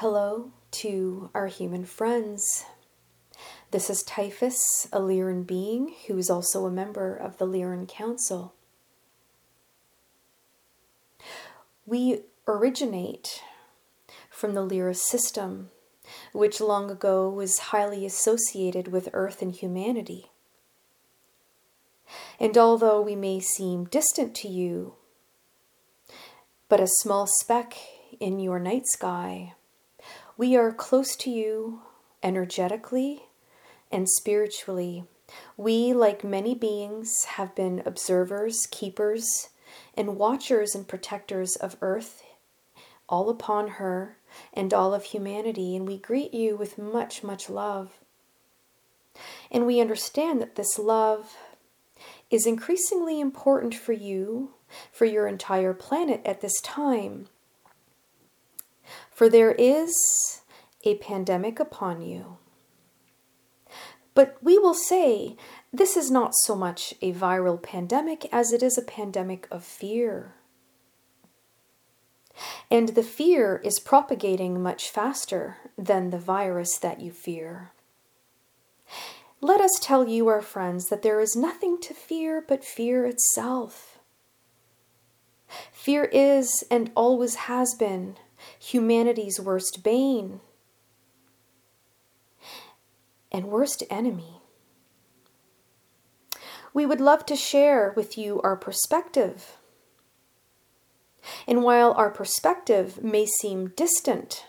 Hello to our human friends. This is Typhus, a Lyran being who is also a member of the Lyran Council. We originate from the Lyra system, which long ago was highly associated with Earth and humanity. And although we may seem distant to you, but a small speck in your night sky, we are close to you energetically and spiritually. We, like many beings, have been observers, keepers, and watchers and protectors of earth, all upon her and all of humanity, and we greet you with much, much love. And we understand that this love is increasingly important for you, for your entire planet at this time. For there is a pandemic upon you. But we will say this is not so much a viral pandemic as it is a pandemic of fear. And the fear is propagating much faster than the virus that you fear. Let us tell you, our friends, that there is nothing to fear but fear itself. Fear is and always has been humanity's worst bane and worst enemy. We would love to share with you our perspective. And while our perspective may seem distant,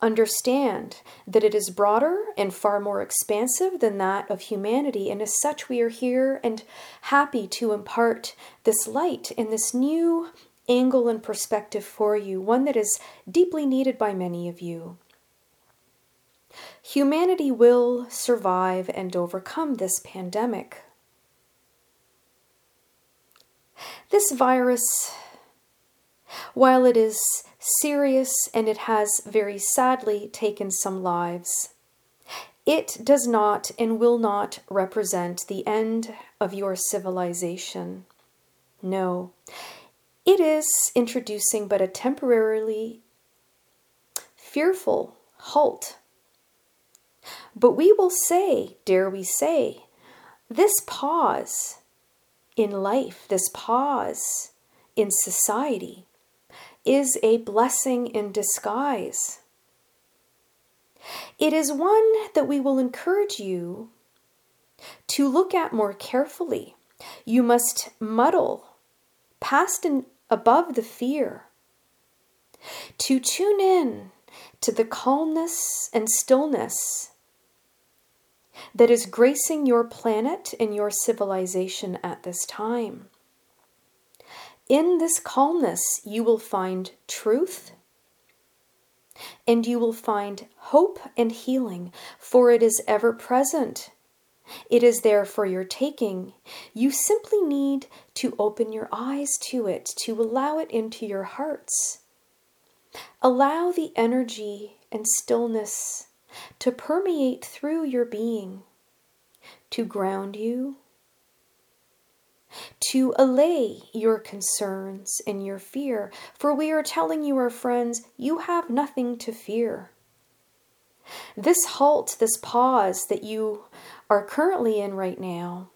understand that it is broader and far more expansive than that of humanity, and as such, we are here and happy to impart this light and this new angle and perspective for you, one that is deeply needed by many of you. Humanity will survive and overcome this pandemic. This virus, while it is serious and it has very sadly taken some lives, it does not and will not represent the end of your civilization. No, it is introducing but a temporarily fearful halt but we will say, dare we say, this pause in life, this pause in society, is a blessing in disguise. It is one that we will encourage you to look at more carefully. You must muddle past and above the fear, to tune in to the calmness and stillness that is gracing your planet and your civilization at this time. In this calmness, you will find truth and you will find hope and healing, for it is ever present. It is there for your taking. You simply need to open your eyes to it, to allow it into your hearts. Allow the energy and stillness to permeate through your being, to ground you, to allay your concerns and your fear. For we are telling you, our friends, you have nothing to fear. This halt, this pause that you are currently in right now,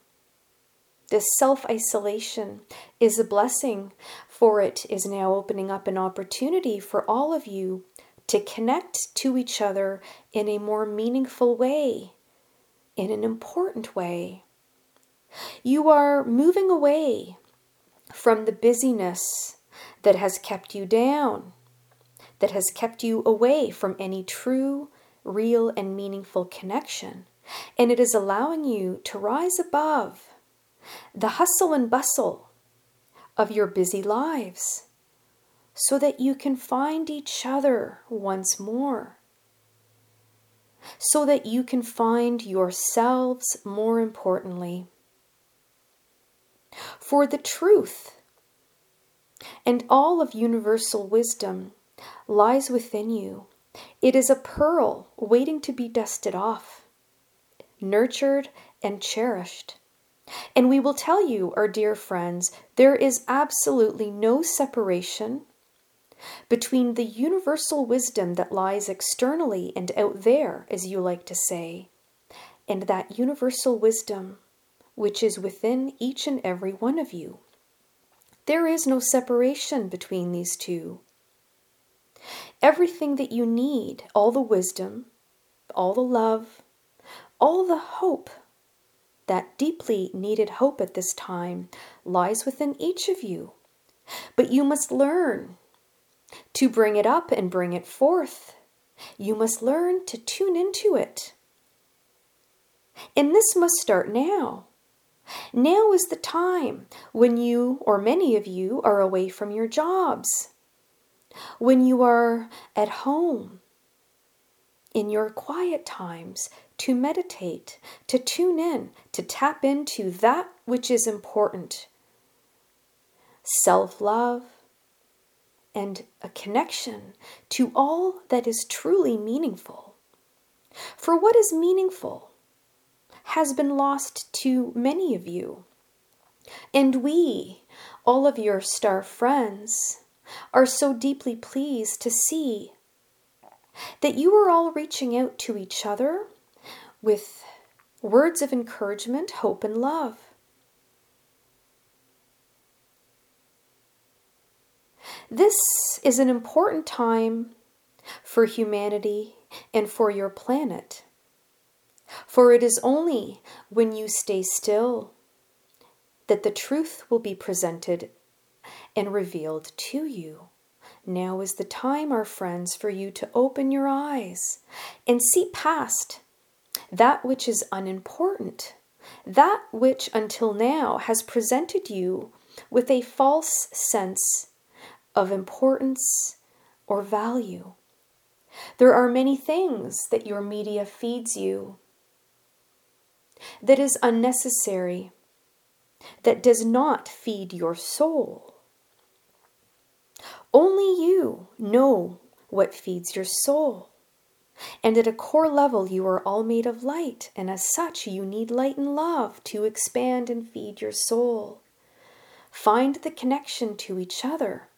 this self isolation is a blessing, for it is now opening up an opportunity for all of you to connect to each other in a more meaningful way, in an important way. You are moving away from the busyness that has kept you down, that has kept you away from any true, real, and meaningful connection. And it is allowing you to rise above the hustle and bustle of your busy lives so that you can find each other once more, so that you can find yourselves more importantly. For the truth and all of universal wisdom lies within you. It is a pearl waiting to be dusted off, nurtured and cherished. And we will tell you, our dear friends, there is absolutely no separation between the universal wisdom that lies externally and out there, as you like to say, and that universal wisdom which is within each and every one of you. There is no separation between these two. Everything that you need, all the wisdom, all the love, all the hope, that deeply needed hope at this time, lies within each of you. But you must learn to bring it up and bring it forth. You must learn to tune into it. And this must start now. Now is the time when you, or many of you, are away from your jobs, when you are at home, in your quiet times, to meditate, to tune in, to tap into that which is important self love, and a connection to all that is truly meaningful. For what is meaningful has been lost to many of you. And we, all of your star friends, are so deeply pleased to see that you are all reaching out to each other with words of encouragement, hope, and love. This is an important time for humanity and for your planet. For it is only when you stay still that the truth will be presented and revealed to you. Now is the time, our friends, for you to open your eyes and see past that which is unimportant, that which until now has presented you with a false sense of importance or value. There are many things that your media feeds you that is unnecessary, that does not feed your soul. Only you know what feeds your soul. And at a core level, you are all made of light, and as such, you need light and love to expand and feed your soul. Find the connection to each other.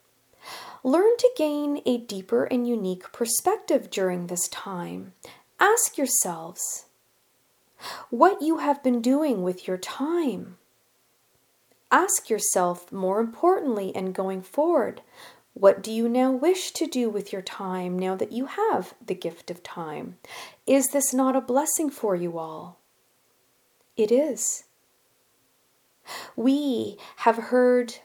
Learn to gain a deeper and unique perspective during this time. Ask yourselves what you have been doing with your time. Ask yourself, more importantly, and going forward, what do you now wish to do with your time now that you have the gift of time? Is this not a blessing for you all? It is. We have heard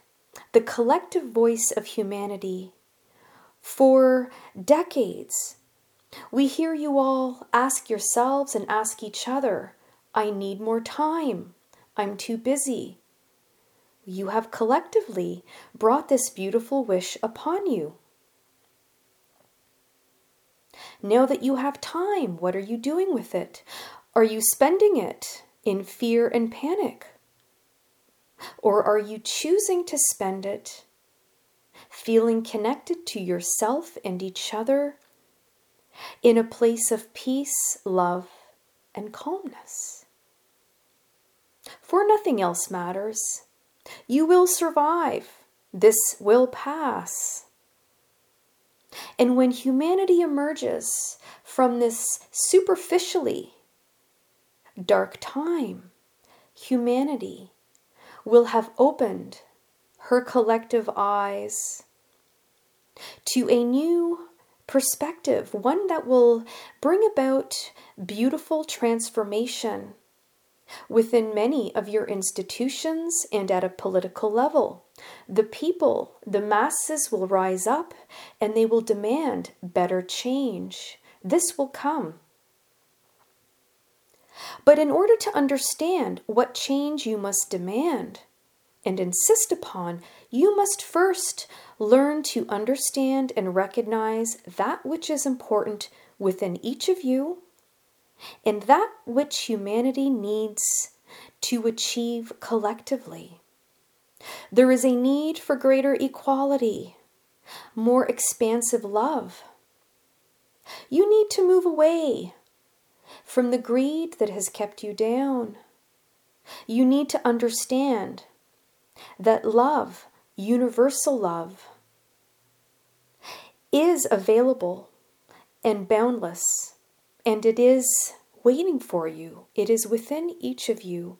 the collective voice of humanity for decades. We hear you all ask yourselves and ask each other, I need more time. I'm too busy you have collectively brought this beautiful wish upon you. Now that you have time, what are you doing with it? Are you spending it in fear and panic? Or are you choosing to spend it feeling connected to yourself and each other in a place of peace, love, and calmness? For nothing else matters. You will survive. This will pass. And when humanity emerges from this superficially dark time, humanity will have opened her collective eyes to a new perspective, one that will bring about beautiful transformation within many of your institutions and at a political level. The people, the masses will rise up and they will demand better change. This will come. But in order to understand what change you must demand and insist upon, you must first learn to understand and recognize that which is important within each of you and that which humanity needs to achieve collectively. There is a need for greater equality, more expansive love. You need to move away from the greed that has kept you down. You need to understand that love, universal love, is available and boundless, and it is waiting for you. It is within each of you.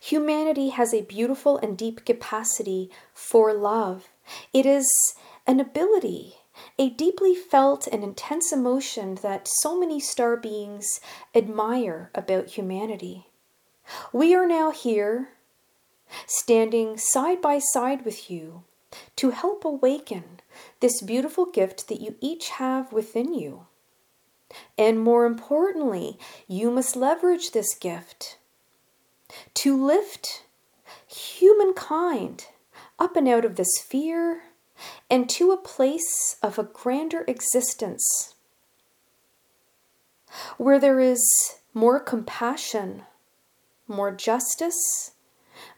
Humanity has a beautiful and deep capacity for love. It is an ability, a deeply felt and intense emotion that so many star beings admire about humanity. We are now here, standing side by side with you to help awaken this beautiful gift that you each have within you. And more importantly, you must leverage this gift to lift humankind up and out of this fear and to a place of a grander existence where there is more compassion, more justice,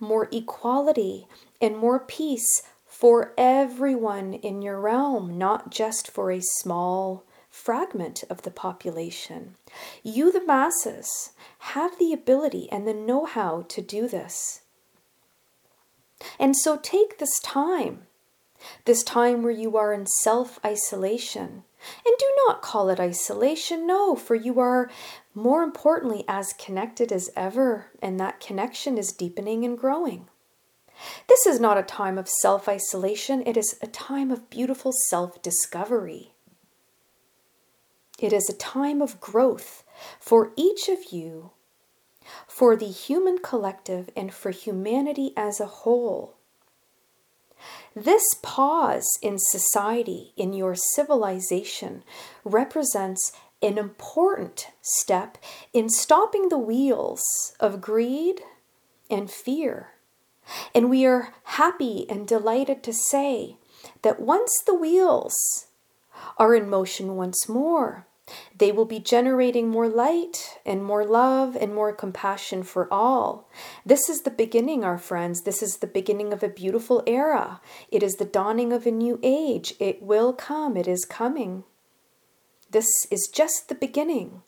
more equality, and more peace for everyone in your realm, not just for a small fragment of the population. You, the masses, have the ability and the know how to do this. And so take this time, this time where you are in self isolation. And do not call it isolation, no, for you are more importantly as connected as ever, and that connection is deepening and growing. This is not a time of self isolation, it is a time of beautiful self discovery. It is a time of growth for each of you, for the human collective, and for humanity as a whole. This pause in society, in your civilization, represents an important step in stopping the wheels of greed and fear. And we are happy and delighted to say that once the wheels are in motion once more. They will be generating more light and more love and more compassion for all. This is the beginning, our friends. This is the beginning of a beautiful era. It is the dawning of a new age. It will come. It is coming. This is just the beginning.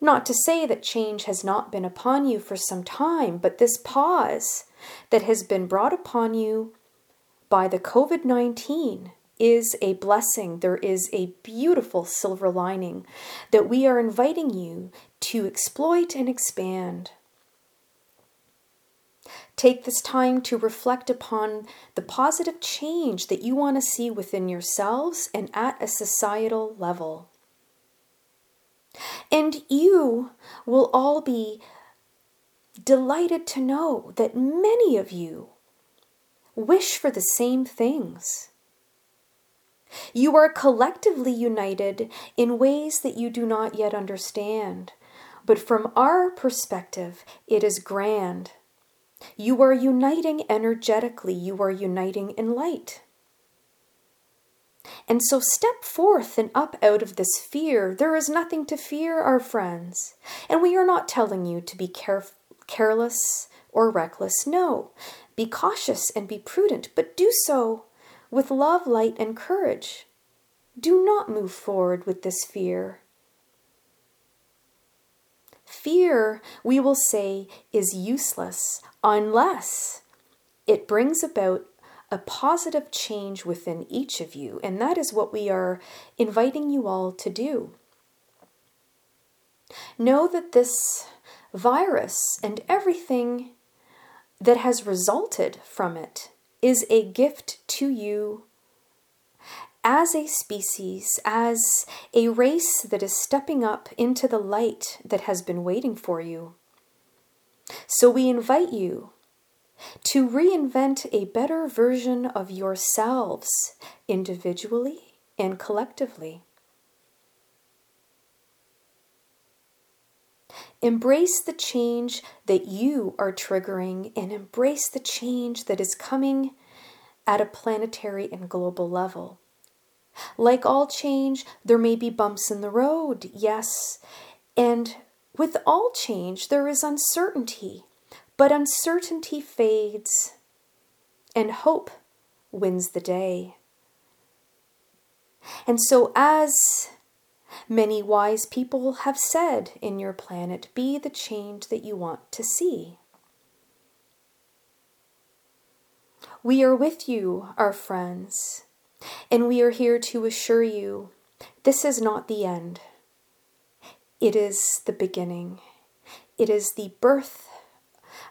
Not to say that change has not been upon you for some time, but this pause that has been brought upon you by the COVID 19 is a blessing. There is a beautiful silver lining that we are inviting you to exploit and expand. Take this time to reflect upon the positive change that you want to see within yourselves and at a societal level. And you will all be delighted to know that many of you wish for the same things. You are collectively united in ways that you do not yet understand. But from our perspective, it is grand. You are uniting energetically, you are uniting in light. And so step forth and up out of this fear. There is nothing to fear, our friends. And we are not telling you to be caref- careless or reckless. No, be cautious and be prudent, but do so with love, light, and courage. Do not move forward with this fear. Fear, we will say, is useless unless it brings about a positive change within each of you. And that is what we are inviting you all to do. Know that this virus and everything that has resulted from it is a gift to you as a species, as a race that is stepping up into the light that has been waiting for you. So we invite you to reinvent a better version of yourselves individually and collectively. Embrace the change that you are triggering and embrace the change that is coming at a planetary and global level. Like all change, there may be bumps in the road, yes, and with all change, there is uncertainty, but uncertainty fades and hope wins the day. And so, as Many wise people have said in your planet, be the change that you want to see. We are with you, our friends, And we are here to assure you this is not the end. It is the beginning. It is the birth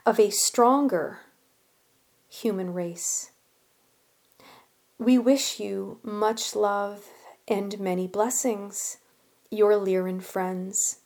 of a stronger human race. We wish you much love and many blessings, your Lyran friends.